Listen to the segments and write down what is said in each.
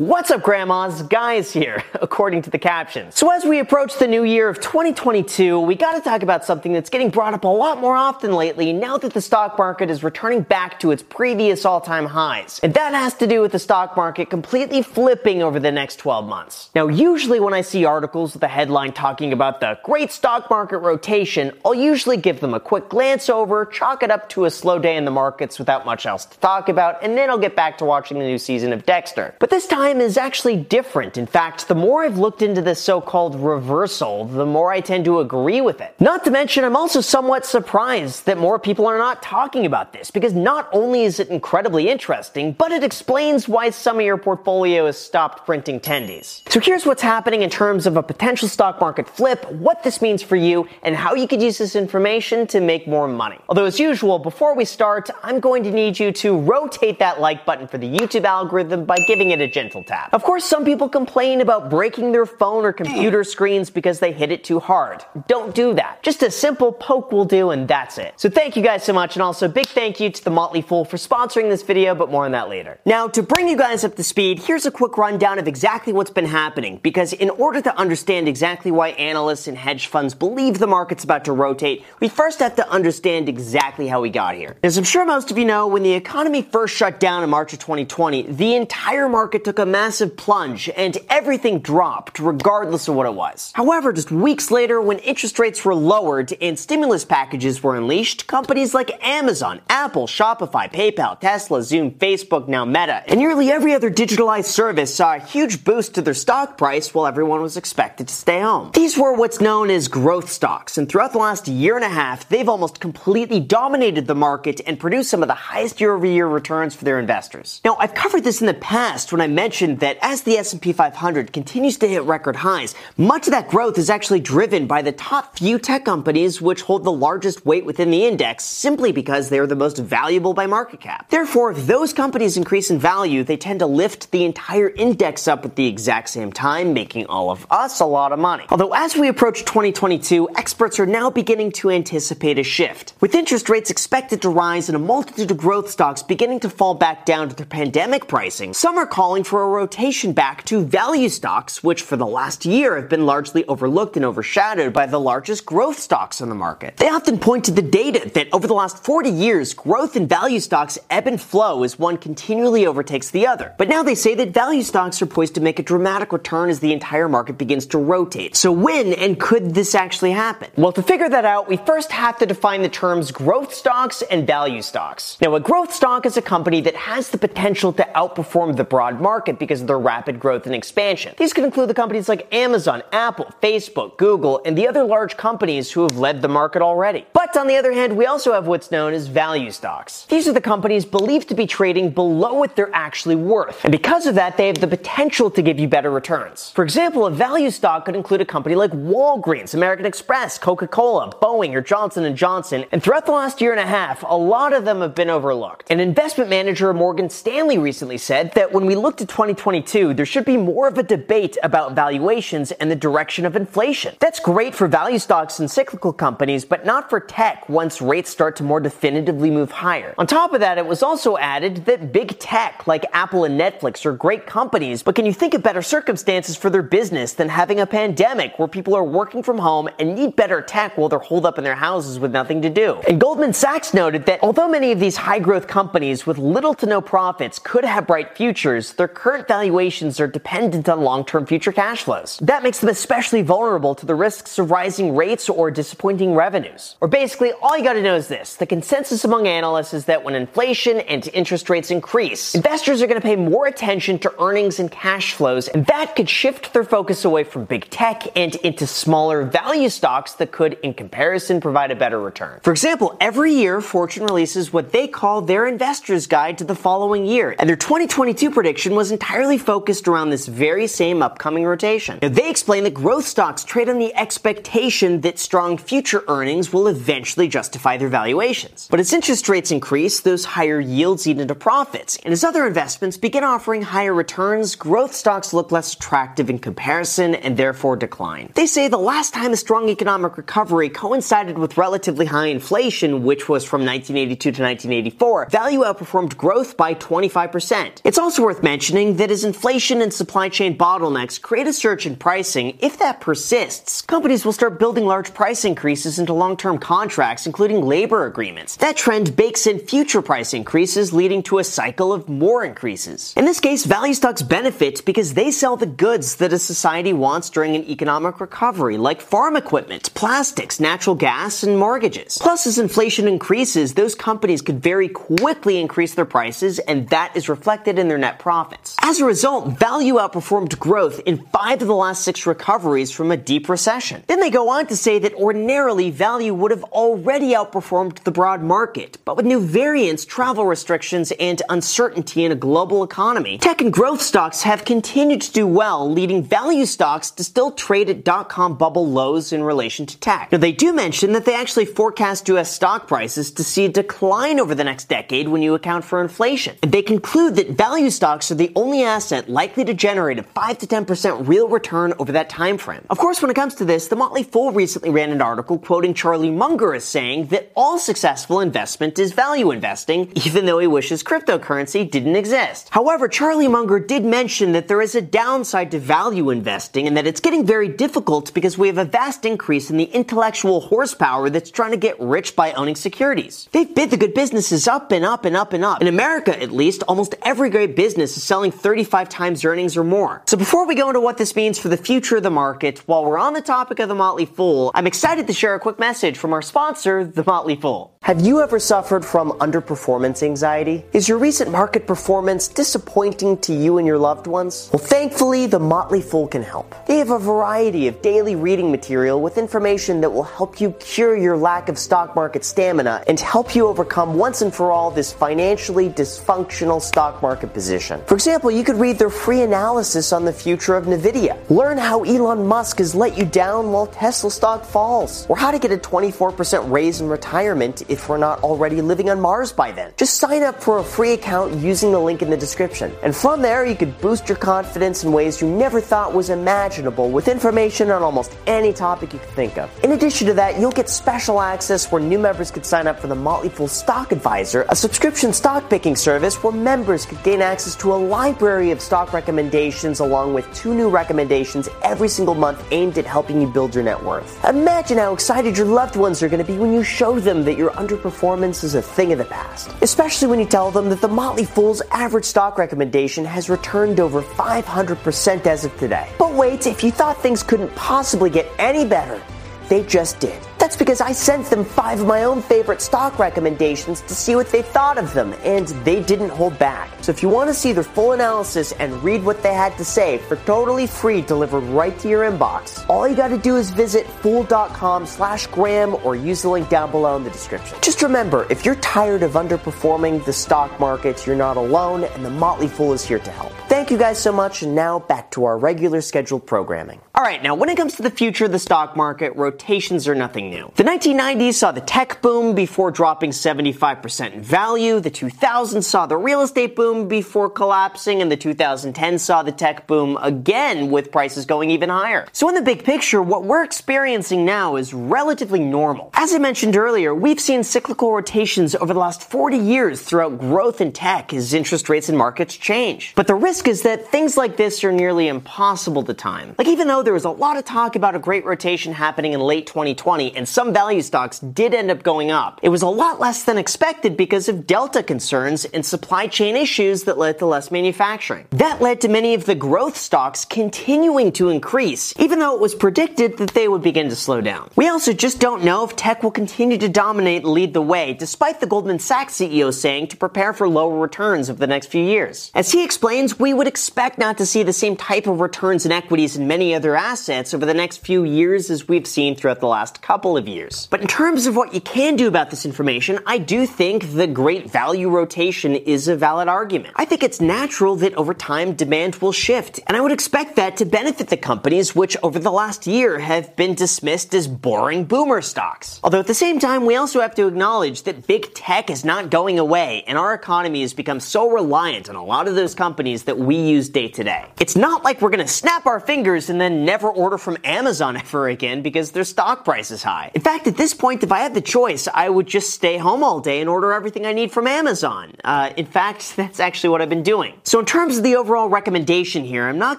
What's up, grandmas? Guys here, according to the caption. So, as we approach the new year of 2022, we gotta talk about something that's getting brought up a lot more often lately now that the stock market is returning back to its previous all time highs. And that has to do with the stock market completely flipping over the next 12 months. Now, usually when I see articles with a headline talking about the great stock market rotation, I'll usually give them a quick glance over, chalk it up to a slow day in the markets without much else to talk about, and then I'll get back to watching the new season of Dexter. But this time, time is actually different. In fact, the more I've looked into this so-called reversal, the more I tend to agree with it. Not to mention, I'm also somewhat surprised that more people are not talking about this because not only is it incredibly interesting, but it explains why some of your portfolio has stopped printing tendies. So here's what's happening in terms of a potential stock market flip, what this means for you, and how you could use this information to make more money. Although as usual, before we start, I'm going to need you to rotate that like button for the YouTube algorithm by giving it a gentle tap. Of course, some people complain about breaking their phone or computer screens because they hit it too hard. Don't do that. Just a simple poke will do and that's it. So thank you guys so much and also big thank you to the Motley Fool for sponsoring this video, but more on that later. Now, to bring you guys up to speed, here's a quick rundown of exactly what's been happening because in order to understand exactly why analysts and hedge funds believe the market's about to rotate, we first have to understand exactly how we got here. As I'm sure most of you know, when the economy first shut down in March of 2020, the entire market took a massive plunge and everything dropped regardless of what it was. However, just weeks later, when interest rates were lowered and stimulus packages were unleashed, companies like Amazon, Apple, Shopify, PayPal, Tesla, Zoom, Facebook, now Meta, and nearly every other digitalized service saw a huge boost to their stock price while everyone was expected to stay home. These were what's known as growth stocks, and throughout the last year and a half, they've almost completely dominated the market and produced some of the highest year-over-year returns for their investors. Now, I've covered this in the past when I mentioned mentioned that as the S&P 500 continues to hit record highs, much of that growth is actually driven by the top few tech companies which hold the largest weight within the index simply because they are the most valuable by market cap. Therefore, if those companies increase in value, they tend to lift the entire index up at the exact same time, making all of us a lot of money. Although as we approach 2022, experts are now beginning to anticipate a shift. With interest rates expected to rise and a multitude of growth stocks beginning to fall back down to their pandemic pricing, some are calling for a rotation back to value stocks, which for the last year have been largely overlooked and overshadowed by the largest growth stocks on the market. They often point to the data that over the last 40 years, growth in value stocks ebb and flow as one continually overtakes the other. But now they say that value stocks are poised to make a dramatic return as the entire market begins to rotate. So when and could this actually happen? Well, to figure that out, we first have to define the terms growth stocks and value stocks. Now, a growth stock is a company that has the potential to outperform the broad market because of their rapid growth and expansion. These could include the companies like Amazon, Apple, Facebook, Google, and the other large companies who have led the market already. But on the other hand, we also have what's known as value stocks. These are the companies believed to be trading below what they're actually worth. And because of that, they have the potential to give you better returns. For example, a value stock could include a company like Walgreens, American Express, Coca-Cola, Boeing, or Johnson & Johnson. And throughout the last year and a half, a lot of them have been overlooked. An investment manager, Morgan Stanley, recently said that when we looked at 20 2022, there should be more of a debate about valuations and the direction of inflation. That's great for value stocks and cyclical companies, but not for tech once rates start to more definitively move higher. On top of that, it was also added that big tech like Apple and Netflix are great companies, but can you think of better circumstances for their business than having a pandemic where people are working from home and need better tech while they're holed up in their houses with nothing to do? And Goldman Sachs noted that although many of these high growth companies with little to no profits could have bright futures, their current current valuations are dependent on long-term future cash flows. That makes them especially vulnerable to the risks of rising rates or disappointing revenues. Or basically, all you gotta know is this. The consensus among analysts is that when inflation and interest rates increase, investors are gonna pay more attention to earnings and cash flows, and that could shift their focus away from big tech and into smaller value stocks that could, in comparison, provide a better return. For example, every year, Fortune releases what they call their investor's guide to the following year, and their 2022 prediction was entirely focused around this very same upcoming rotation. Now, they explain that growth stocks trade on the expectation that strong future earnings will eventually justify their valuations. But as interest rates increase, those higher yields eat into profits. And as other investments begin offering higher returns, growth stocks look less attractive in comparison and therefore decline. They say the last time a strong economic recovery coincided with relatively high inflation, which was from 1982 to 1984, value outperformed growth by 25%. It's also worth mentioning saying that as inflation and supply chain bottlenecks create a surge in pricing, if that persists, companies will start building large price increases into long-term contracts, including labor agreements. That trend bakes in future price increases, leading to a cycle of more increases. In this case, value stocks benefit because they sell the goods that a society wants during an economic recovery, like farm equipment, plastics, natural gas, and mortgages. Plus, as inflation increases, those companies could very quickly increase their prices, and that is reflected in their net profits. As a result, value outperformed growth in five of the last six recoveries from a deep recession. Then they go on to say that ordinarily value would have already outperformed the broad market, but with new variants, travel restrictions, and uncertainty in a global economy, tech and growth stocks have continued to do well, leading value stocks to still trade at dot com bubble lows in relation to tech. Now, they do mention that they actually forecast US stock prices to see a decline over the next decade when you account for inflation. And they conclude that value stocks are the only asset likely to generate a 5 to 10% real return over that time frame. Of course, when it comes to this, the Motley Fool recently ran an article quoting Charlie Munger as saying that all successful investment is value investing, even though he wishes cryptocurrency didn't exist. However, Charlie Munger did mention that there is a downside to value investing and that it's getting very difficult because we have a vast increase in the intellectual horsepower that's trying to get rich by owning securities. They've bid the good businesses up and up and up and up. In America, at least, almost every great business is selling 35 times earnings or more. So before we go into what this means for the future of the market, while we're on the topic of the Motley Fool, I'm excited to share a quick message from our sponsor, the Motley Fool. Have you ever suffered from underperformance anxiety? Is your recent market performance disappointing to you and your loved ones? Well, thankfully, the Motley Fool can help. They have a variety of daily reading material with information that will help you cure your lack of stock market stamina and help you overcome once and for all this financially dysfunctional stock market position. For example, you could read their free analysis on the future of Nvidia, learn how Elon Musk has let you down while Tesla stock falls, or how to get a 24% raise in retirement if we're not already living on Mars by then. Just sign up for a free account using the link in the description. And from there, you could boost your confidence in ways you never thought was imaginable with information on almost any topic you could think of. In addition to that, you'll get special access where new members could sign up for the Motley Fool Stock Advisor, a subscription stock picking service where members could gain access to a library of stock recommendations along with two new recommendations every single month aimed at helping you build your net worth. Imagine how excited your loved ones are going to be when you show them that your underperformance is a thing of the past. Especially when you tell them that the Motley Fool's average stock recommendation has returned over 500% as of today. But wait, if you thought things couldn't possibly get any better, they just did. That's because I sent them five of my own favorite stock recommendations to see what they thought of them, and they didn't hold back. So if you want to see their full analysis and read what they had to say for totally free delivered right to your inbox, all you gotta do is visit fool.com slash Graham or use the link down below in the description. Just remember, if you're tired of underperforming the stock market, you're not alone, and the Motley Fool is here to help. Thank you guys so much, and now back to our regular scheduled programming. Alright, now when it comes to the future of the stock market, rotations are nothing new. The 1990s saw the tech boom before dropping 75% in value. The 2000s saw the real estate boom before collapsing, and the 2010s saw the tech boom again with prices going even higher. So in the big picture, what we're experiencing now is relatively normal. As I mentioned earlier, we've seen cyclical rotations over the last 40 years throughout growth in tech as interest rates and markets change. But the risk is that things like this are nearly impossible to time. Like even though there was a lot of talk about a great rotation happening in late 2020 and some value stocks did end up going up. It was a lot less than expected because of Delta concerns and supply chain issues that led to less manufacturing. That led to many of the growth stocks continuing to increase, even though it was predicted that they would begin to slow down. We also just don't know if tech will continue to dominate and lead the way, despite the Goldman Sachs CEO saying to prepare for lower returns over the next few years. As he explains, we would expect not to see the same type of returns in equities and many other assets over the next few years as we've seen throughout the last couple of years. But in terms of what you can do about this information, I do think the great value rotation is a valid argument. I think it's natural that over time demand will shift, and I would expect that to benefit the companies which over the last year have been dismissed as boring boomer stocks. Although at the same time, we also have to acknowledge that big tech is not going away, and our economy has become so reliant on a lot of those companies that we use day to day. It's not like we're gonna snap our fingers and then never order from Amazon ever again because their stock price is high. In fact, at this point, if I had the choice, I would just stay home all day and order everything I need from Amazon. Uh, in fact, that's that's actually what I've been doing. So in terms of the overall recommendation here, I'm not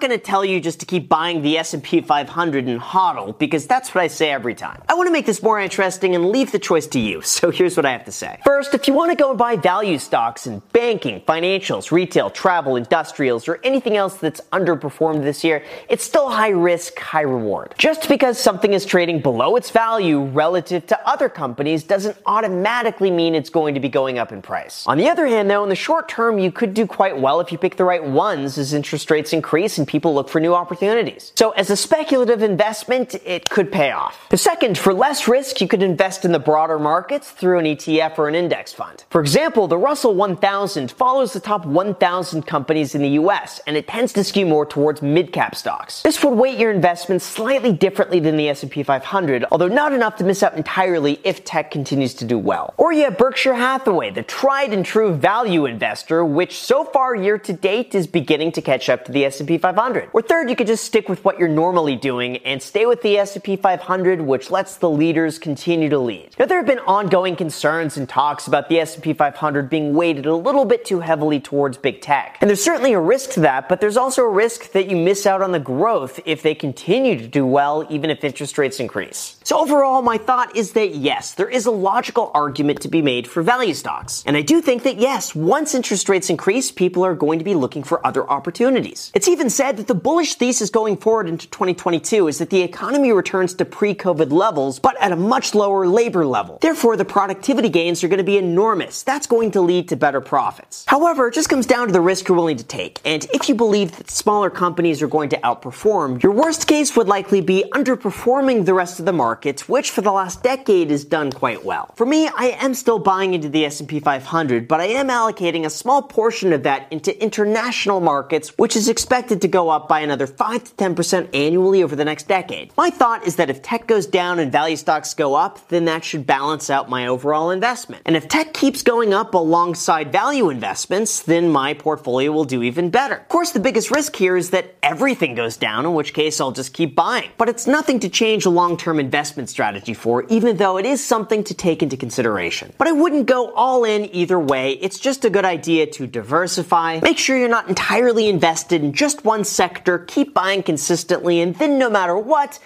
going to tell you just to keep buying the S&P 500 and hodl because that's what I say every time. I want to make this more interesting and leave the choice to you. So here's what I have to say. First, if you want to go and buy value stocks in banking, financials, retail, travel, industrials, or anything else that's underperformed this year, it's still high risk, high reward. Just because something is trading below its value relative to other companies doesn't automatically mean it's going to be going up in price. On the other hand, though, in the short term, you could do quite well if you pick the right ones as interest rates increase and people look for new opportunities. So as a speculative investment, it could pay off. The second, for less risk, you could invest in the broader markets through an ETF or an index fund. For example, the Russell 1000 follows the top 1000 companies in the US, and it tends to skew more towards mid-cap stocks. This would weight your investments slightly differently than the S&P 500, although not enough to miss out entirely if tech continues to do well. Or you have Berkshire Hathaway, the tried and true value investor, which so far year to date is beginning to catch up to the S&P 500. Or third, you could just stick with what you're normally doing and stay with the S&P 500, which lets the leaders continue to lead. Now, there have been ongoing concerns and talks about the S&P 500 being weighted a little bit too heavily towards big tech. And there's certainly a risk to that, but there's also a risk that you miss out on the growth if they continue to do well, even if interest rates increase. So overall, my thought is that yes, there is a logical argument to be made for value stocks. And I do think that yes, once interest rates increase, people are going to be looking for other opportunities. It's even said that the bullish thesis going forward into 2022 is that the economy returns to pre-COVID levels, but at a much lower labor level. Therefore, the productivity gains are going to be enormous. That's going to lead to better profits. However, it just comes down to the risk you're willing to take. And if you believe that smaller companies are going to outperform, your worst case would likely be underperforming the rest of the market, which for the last decade has done quite well. For me, I am still buying into the S&P 500, but I am allocating a small portion of that into international markets, which is expected to go up by another 5 to 10% annually over the next decade. My thought is that if tech goes down and value stocks go up, then that should balance out my overall investment. And if tech keeps going up alongside value investments, then my portfolio will do even better. Of course, the biggest risk here is that everything goes down, in which case I'll just keep buying. But it's nothing to change long-term investment strategy for, even though it is something to take into consideration. But I wouldn't go all in either way. It's just a good idea to diversify. Make sure you're not entirely invested in just one sector. Keep buying consistently, and then no matter what,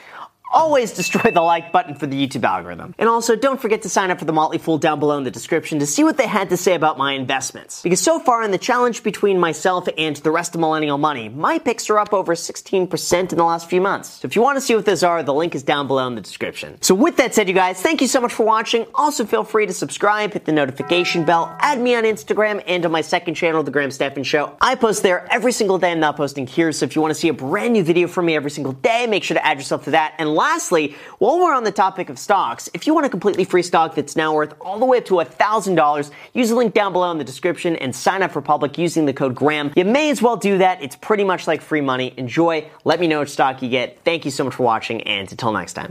always destroy the like button for the YouTube algorithm. And also, don't forget to sign up for the Motley Fool down below in the description to see what they had to say about my investments. Because so far in the challenge between myself and the rest of Millennial Money, my picks are up over 16% in the last few months. So if you want to see what those are, the link is down below in the description. So with that said, you guys, thank you so much for watching. Also, feel free to subscribe, hit the notification bell, add me on Instagram and on my second channel, The Graham Stephan Show. I post there every single day. I'm not posting here. So if you want to see a brand new video from me every single day, make sure to add yourself to that. And lastly, while we're on the topic of stocks, if you want a completely free stock that's now worth all the way up to $1,000, use the link down below in the description and sign up for public using the code GRAHAM. You may as well do that. It's pretty much like free money. Enjoy. Let me know which stock you get. Thank you so much for watching, and until next time.